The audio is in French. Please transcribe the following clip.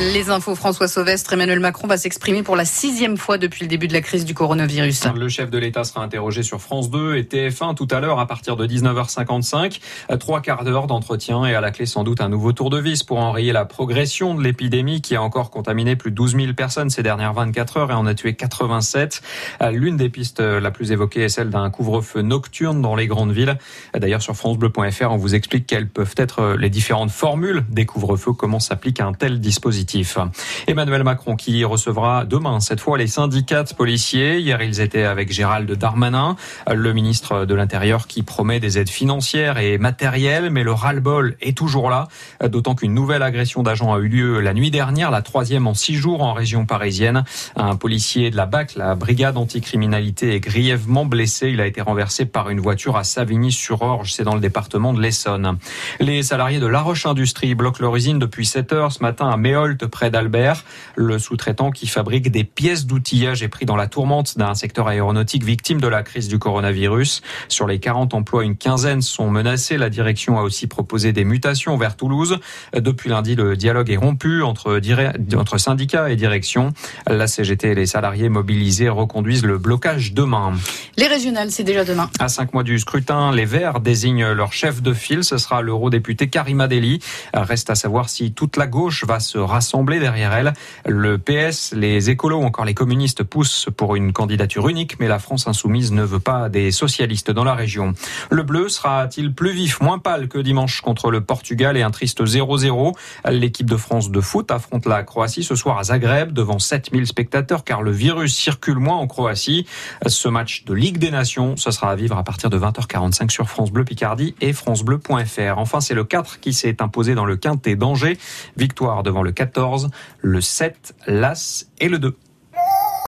Les infos François Sauvestre, Emmanuel Macron va s'exprimer pour la sixième fois depuis le début de la crise du coronavirus. Le chef de l'État sera interrogé sur France 2 et TF1 tout à l'heure à partir de 19h55. Trois quarts d'heure d'entretien et à la clé sans doute un nouveau tour de vis pour enrayer la progression de l'épidémie qui a encore contaminé plus de 12 000 personnes ces dernières 24 heures et en a tué 87. L'une des pistes la plus évoquée est celle d'un couvre-feu nocturne dans les grandes villes. D'ailleurs sur francebleu.fr on vous explique quelles peuvent être les différentes formules des couvre-feux, comment s'applique un tel dispositif. Emmanuel Macron qui recevra demain cette fois les syndicats policiers. Hier ils étaient avec Gérald Darmanin, le ministre de l'Intérieur qui promet des aides financières et matérielles, mais le ras-le-bol est toujours là, d'autant qu'une nouvelle agression d'agents a eu lieu la nuit dernière, la troisième en six jours en région parisienne. Un policier de la BAC, la brigade anticriminalité, est grièvement blessé. Il a été renversé par une voiture à Savigny-sur-Orge, c'est dans le département de l'Essonne. Les salariés de La Roche Industrie bloquent leur usine depuis 7 heures ce matin à Méol près d'Albert. Le sous-traitant qui fabrique des pièces d'outillage est pris dans la tourmente d'un secteur aéronautique victime de la crise du coronavirus. Sur les 40 emplois, une quinzaine sont menacés. La direction a aussi proposé des mutations vers Toulouse. Depuis lundi, le dialogue est rompu entre, entre syndicats et direction. La CGT et les salariés mobilisés reconduisent le blocage demain. Les régionales, c'est déjà demain. À cinq mois du scrutin, les Verts désignent leur chef de file. Ce sera l'eurodéputé Karima Deli. Reste à savoir si toute la gauche va se rassembler rassembler derrière elle. Le PS, les écolos ou encore les communistes poussent pour une candidature unique, mais la France insoumise ne veut pas des socialistes dans la région. Le bleu sera-t-il plus vif, moins pâle que dimanche contre le Portugal et un triste 0-0 L'équipe de France de foot affronte la Croatie ce soir à Zagreb devant 7000 spectateurs car le virus circule moins en Croatie. Ce match de Ligue des Nations, ce sera à vivre à partir de 20h45 sur France Bleu Picardie et francebleu.fr. Enfin, c'est le 4 qui s'est imposé dans le Quintet d'Angers. Victoire devant le 14 le 7, l'As et le 2.